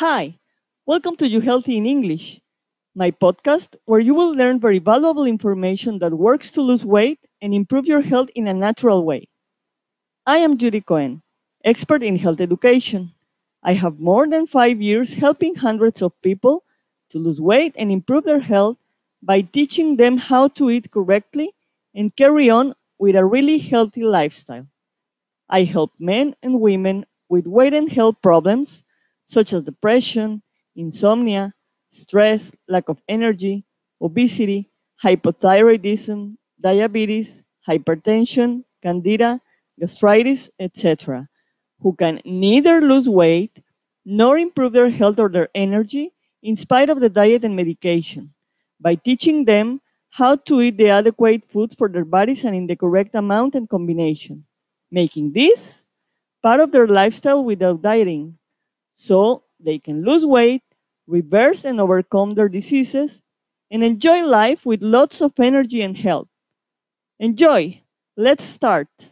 Hi, welcome to You Healthy in English, my podcast where you will learn very valuable information that works to lose weight and improve your health in a natural way. I am Judy Cohen, expert in health education. I have more than five years helping hundreds of people to lose weight and improve their health by teaching them how to eat correctly and carry on with a really healthy lifestyle. I help men and women with weight and health problems such as depression, insomnia, stress, lack of energy, obesity, hypothyroidism, diabetes, hypertension, candida, gastritis, etc., who can neither lose weight nor improve their health or their energy in spite of the diet and medication by teaching them how to eat the adequate food for their bodies and in the correct amount and combination, making this part of their lifestyle without dieting so they can lose weight, reverse and overcome their diseases, and enjoy life with lots of energy and health. Enjoy! Let's start.